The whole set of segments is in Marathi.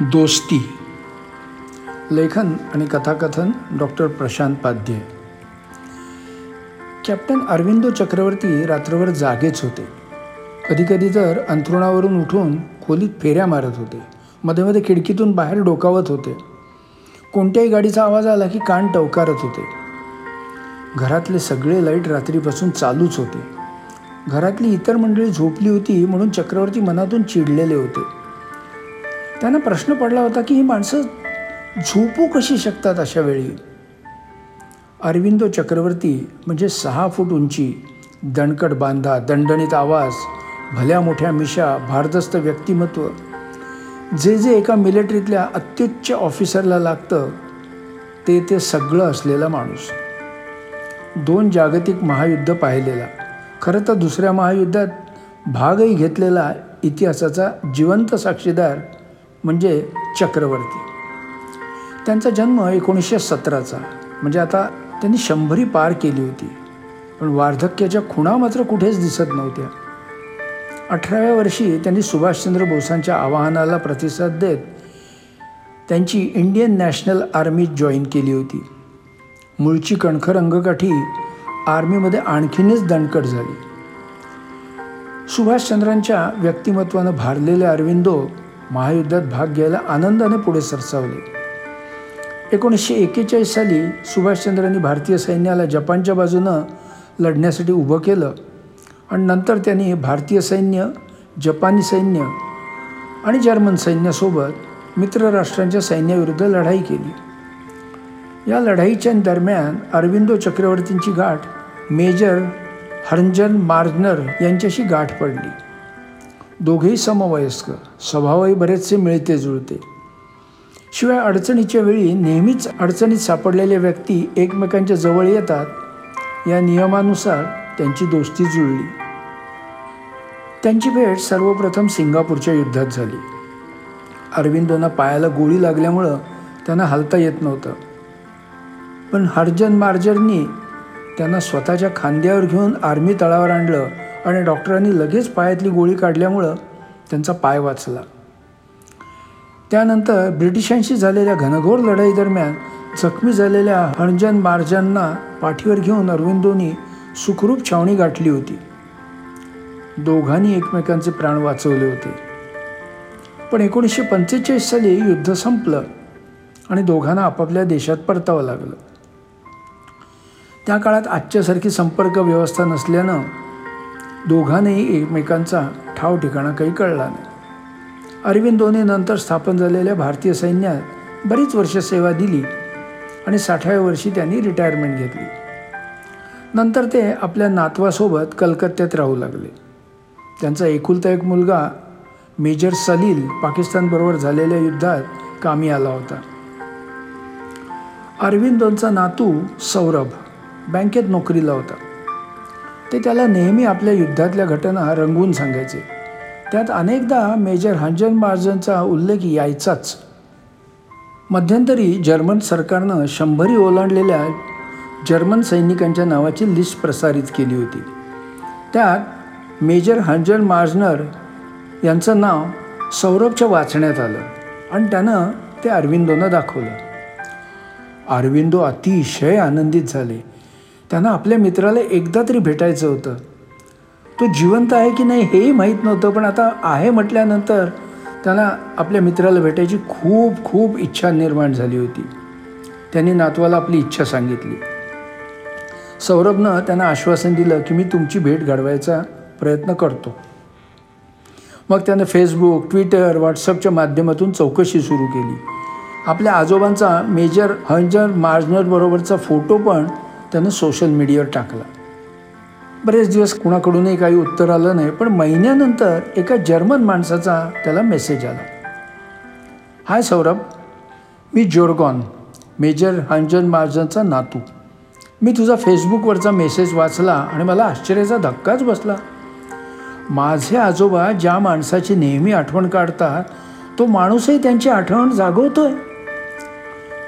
दोस्ती. लेखन आणि कथाकथन डॉक्टर प्रशांत पाध्ये. कॅप्टन अरविंदो चक्रवर्ती रात्रभर जागेच होते. कधीकधी तर अंथरुणावरून उठून खोलीत फेऱ्या मारत होते. मध्ये मध्ये खिडकीतून बाहेर डोकावत होते. कोणत्याही गाडीचा आवाज आला की कान टवकारत होते. घरातले सगळे लाइट रात्रीपासून चालूच होते. घरातली इतर मंडळी झोपली होती म्हणून चक्रवर्ती मनातून चिडलेले होते. त्यांना प्रश्न पडला होता की ही माणसं झोपू कशी शकतात अशा वेळी? अरविंदो चक्रवर्ती म्हणजे सहा फूट उंची दणकट बांधा दणदणीत आवाज भल्या मोठ्या मिशा भारदस्त व्यक्तिमत्व. जे जे एका मिलिटरीतल्या अत्युच्च ऑफिसरला लागतं ते ते सगळं असलेला माणूस. दोन जागतिक महायुद्ध पाहिलेला. खरं तर दुसऱ्या महायुद्धात भागही घेतलेला इतिहासाचा जिवंत साक्षीदार म्हणजे चक्रवर्ती. त्यांचा जन्म एकोणीसशे सतराचा. म्हणजे आता त्यांनी शंभरी पार केली होती. पण वार्धक्याच्या खुणा मात्र कुठेच दिसत नव्हत्या. अठराव्या वर्षी त्यांनी सुभाषचंद्र बोसांच्या आवाहनाला प्रतिसाद देत त्यांची इंडियन नॅशनल आर्मीत जॉईन केली होती. मूळची कणखर अंगकाठी आर्मीमध्ये आणखीनच दणकट झाली. सुभाषचंद्रांच्या व्यक्तिमत्वानं भारलेले अरविंदो महायुद्धात भाग घ्यायला आनंदाने पुढे सरसावले. एकोणीसशे एक्केचाळीस साली सुभाषचंद्रांनी भारतीय सैन्याला जपानच्या बाजूनं लढण्यासाठी उभं केलं आणि नंतर त्यांनी भारतीय सैन्य जपानी सैन्य आणि जर्मन सैन्यासोबत मित्र राष्ट्रांच्या सैन्याविरुद्ध लढाई केली. या लढाईच्या दरम्यान अरविंदो चक्रवर्तींची गाठ मेजर हरंजन मार्जनर यांच्याशी गाठ पडली. दोघेही समवयस्क. स्वभावही बरेचसे मिळते जुळते. शिवाय अडचणीच्या वेळी नेहमीच अडचणीत सापडलेल्या व्यक्ती एकमेकांच्या जवळ येतात. या नियमानुसार त्यांची दोस्ती जुळली. त्यांची भेट सर्वप्रथम सिंगापूरच्या युद्धात झाली. अरविंदोंना पायाला गोळी लागल्यामुळं त्यांना हलता येत नव्हतं. पण हरजन मार्जरनी त्यांना स्वतःच्या खांद्यावर घेऊन आर्मी तळावर आणलं आणि डॉक्टरांनी लगेच पायातली गोळी काढल्यामुळं त्यांचा पाय वाचला. त्यानंतर ब्रिटिशांशी झालेल्या घनघोर लढाई दरम्यान जखमी झालेल्या हरजन मार्जांना पाठीवर घेऊन अरविंदोनी सुखरूप छावणी गाठली होती. दोघांनी एकमेकांचे प्राण वाचवले होते. पण एकोणीसशे पंचेचाळीस साली युद्ध संपलं आणि दोघांना आपापल्या देशात परतावं लागलं. त्या काळात आजच्यासारखी संपर्क व्यवस्था नसल्यानं दोघांनाही एकमेकांचा ठाव ठिकाणा काही कळला नाही. अरविंदोने नंतर स्थापन झालेल्या भारतीय सैन्यात बरीच वर्ष सेवा दिली आणि साठाव्या वर्षी त्यांनी रिटायरमेंट घेतली. नंतर ते आपल्या नातवासोबत कलकत्त्यात राहू लागले. त्यांचा एकुलता एक मुलगा मेजर सलील पाकिस्तानबरोबर झालेल्या युद्धात कामी आला होता. अरविंदोंचा नातू सौरभ बँकेत नोकरीला होता. ते त्याला नेहमी आपल्या युद्धातल्या घटना रंगवून सांगायचे. त्यात अनेकदा मेजर हंजन मार्जनचा उल्लेख यायचाच. मध्यंतरी जर्मन सरकारनं शंभरी ओलांडलेल्या जर्मन सैनिकांच्या नावाची लिस्ट प्रसारित केली होती. त्यात मेजर हंजन मार्जनर यांचं नाव सौरभच्या वाचण्यात आलं आणि त्यानं ते अरविंदोनं दाखवलं. अरविंदो अतिशय आनंदित झाले. त्यांना आपल्या मित्राला एकदा तरी भेटायचं होतं. तो जिवंत आहे की नाही हेही माहीत नव्हतं पण आता आहे म्हटल्यानंतर त्याला आपल्या मित्राला भेटायची खूप खूप इच्छा निर्माण झाली होती. त्यांनी नातवाला आपली इच्छा सांगितली. सौरभनं त्यांना आश्वासन दिलं की मी तुमची भेट घडवायचा प्रयत्न करतो. मग त्यानं फेसबुक ट्विटर व्हॉट्सअपच्या माध्यमातून चौकशी सुरू केली. आपल्या आजोबांचा मेजर हंजर मार्जनरबरोबरचा फोटो पण त्यानं सोशल मीडियावर टाकला. बरेच दिवस कुणाकडूनही काही उत्तर आलं नाही पण महिन्यानंतर एका जर्मन माणसाचा त्याला मेसेज आला. हाय सौरभ मी जोरगॉन मेजर हंजन मार्जनचा नातू. मी तुझा फेसबुकवरचा मेसेज वाचला आणि मला आश्चर्याचा धक्काच बसला. माझे आजोबा ज्या माणसाची नेहमी आठवण काढतात तो माणूसही त्यांची आठवण जागवतोय.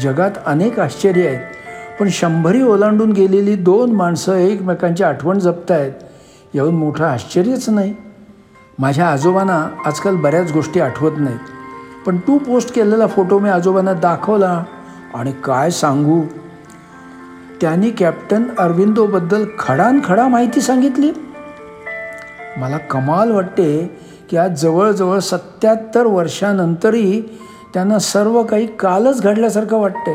जगात अनेक आश्चर्य आहेत पण शंभरी ओलांडून गेलेली दोन माणसं एकमेकांची आठवण जपतायत याहून मोठं आश्चर्यच नाही. माझ्या आजोबांना आजकाल बऱ्याच गोष्टी आठवत नाहीत. पण तू पोस्ट केलेला फोटो मी आजोबांना दाखवला आणि काय सांगू? त्यांनी कॅप्टन अरविंदोबद्दल खडानखडा माहिती सांगितली. मला कमाल वाटते की आज जवळजवळ सत्याहत्तर वर्षानंतरही त्यांना सर्व काही कालच घडल्यासारखं वाटतंय.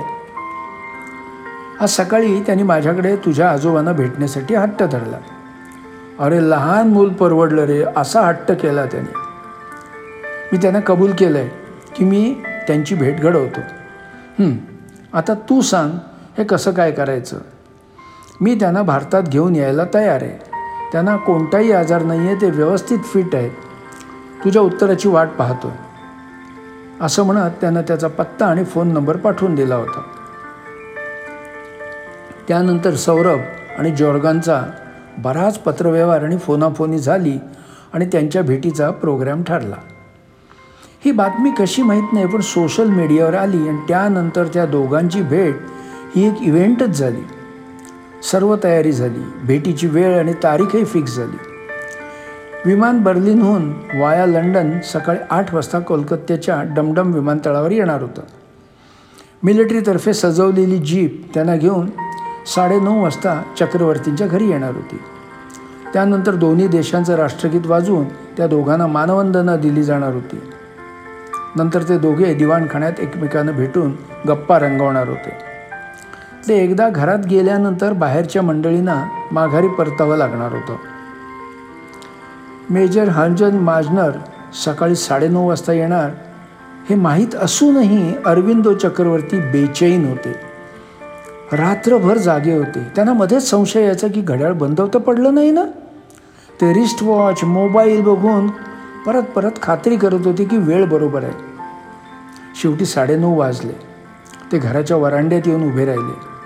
आज सकाळी त्यांनी माझ्याकडे तुझ्या आजोबांना भेटण्यासाठी हट्ट धरला. अरे लहान मूल परवडलं रे असा हट्ट केला त्याने. मी त्यांना कबूल केलं आहे की मी त्यांची भेट घडवतो. आता तू सांग हे कसं काय करायचं? मी त्यांना भारतात घेऊन यायला तयार आहे. त्यांना कोणताही आजार नाही आहे ते व्यवस्थित फिट आहेत. तुझ्या उत्तराची वाट पाहतो असं म्हणत त्यानं त्याचा पत्ता आणि फोन नंबर पाठवून दिला होता. त्यानंतर सौरभ आणि जॉर्गांचा बराच पत्रव्यवहार आणि फोनाफोनी झाली आणि त्यांच्या भेटीचा प्रोग्राम ठरला. ही बातमी कशी माहीत नाही पण सोशल मीडियावर आली आणि त्यानंतर त्या दोघांची भेट ही एक इव्हेंटच झाली. सर्व तयारी झाली भेटीची वेळ आणि तारीखही फिक्स झाली. विमान बर्लिनहून वाया लंडन सकाळी आठ वाजता कोलकात्याच्या डमडम विमानतळावर येणार होतं. मिलिटरीतर्फे सजवलेली जीप त्यांना घेऊन साडेनऊ वाजता चक्रवर्तींच्या घरी येणार होती. त्यानंतर दोन्ही देशांचं राष्ट्रगीत वाजवून त्या दोघांना मानवंदना दिली जाणार होती. नंतर ते दोघे दिवाणखान्यात एकमेकांना भेटून गप्पा रंगवणार होते. ते एकदा घरात गेल्यानंतर बाहेरच्या मंडळींना माघारी परतावं लागणार होतं. मेजर हंजन माजनर सकाळी साडेनऊ वाजता येणार हे माहीत असूनही अरविंदो चक्रवर्ती बेचैन होते. रात्रभर जागे होते. त्यांना मध्येच संशय यायचा की घड्याळ बंद तर पडलं नाही ना? ते रिस्ट वॉच मोबाईल बघून परत परत खात्री करत होते की वेळ बरोबर आहे. शेवटी साडेनऊ वाजले. ते घराच्या वरांड्यात येऊन उभे राहिले.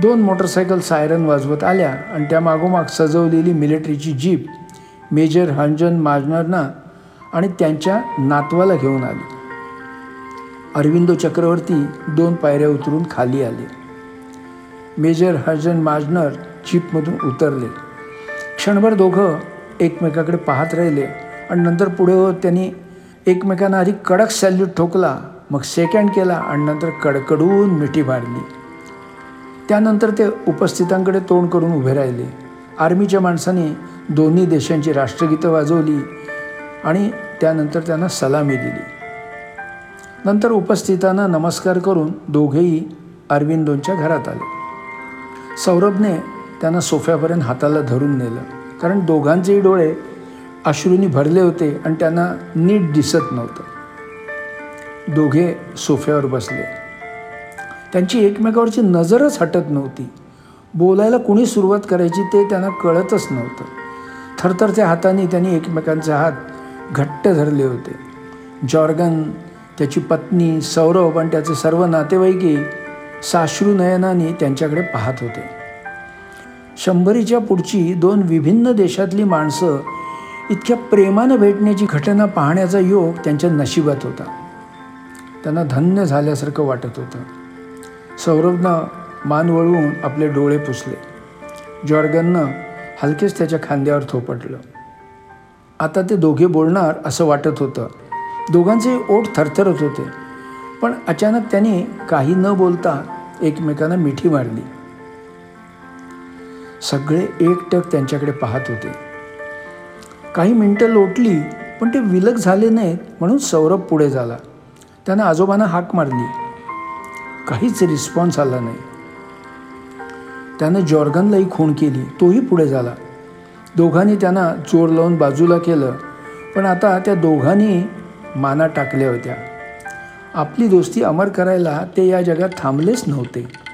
दोन मोटरसायकल सायरन वाजवत आल्या आणि त्या मागोमाग सजवलेली मिलिटरीची जीप मेजर हंजन माजनरना आणि त्यांच्या नातवाला घेऊन आली. अरविंदो चक्रवर्ती दोन पायऱ्या उतरून खाली आले. मेजर हर्जन माजनर जीपमधून उतरले. क्षणभर दोघं एकमेकाकडे पाहत राहिले आणि नंतर पुढे त्यांनी एकमेकांना आधी कडक सॅल्यूट ठोकला मग सेकंड केला आणि नंतर कडकडून मिठी मारली. त्यानंतर ते उपस्थितांकडे तोंड करून उभे राहिले. आर्मीच्या माणसाने दोन्ही देशांची राष्ट्रगीतं वाजवली आणि त्यानंतर त्यांना सलामी दिली. नंतर उपस्थितांना नमस्कार करून दोघेही अरविंदोंच्या घरात आले. सौरभने त्यांना सोफ्यापर्यंत हाताला धरून नेलं. कारण दोघांचेही डोळे अश्रूंनी भरले होते आणि त्यांना नीट दिसत नव्हतं. दोघे सोफ्यावर बसले. त्यांची एकमेकावरची नजरच हटत नव्हती. बोलायला कुणी सुरुवात करायची ते त्यांना कळतच नव्हतं. थरथरच्या हाताने त्यांनी एकमेकांचे हात घट्ट धरले होते. जॉर्गन त्याची पत्नी सौरभ आणि त्याचे सर्व नातेवाईकही साश्रू नयनाने त्यांच्याकडे पाहत होते. शंभरीच्या पुढची दोन विभिन्न देशातली माणसं इतक्या प्रेमानं भेटण्याची घटना पाहण्याचा योग त्यांच्या नशिबात होता. त्यांना धन्य झाल्यासारखं वाटत होतं. सौरभनं मान वळवून आपले डोळे पुसले. जॉर्गननं हलकेच त्याच्या खांद्यावर थोपटलं. आता ते दोघे बोलणार असं वाटत होतं. दोघांचे ओठ थरथरत होते. पण अचानक त्यांनी काही न बोलता एकमेकांना मिठी मारली. सगळे एकटक त्यांच्याकडे पाहत होते. काही मिनटं लोटली पण ते विलग झाले नाहीत म्हणून सौरभ पुढे झाला. त्यानं आजोबांना हाक मारली. काहीच रिस्पॉन्स आला नाही. त्यानं जॉर्गनलाही खूण केली तोही पुढे झाला. दोघांनी त्यांना जोर लावून बाजूला केलं. पण आता त्या दोघांनी माना टाकल्या होत्या. आपली दोस्ती अमर करायला ते या जगात थांबलेच नव्हते.